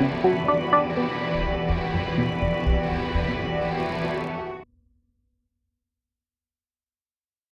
Música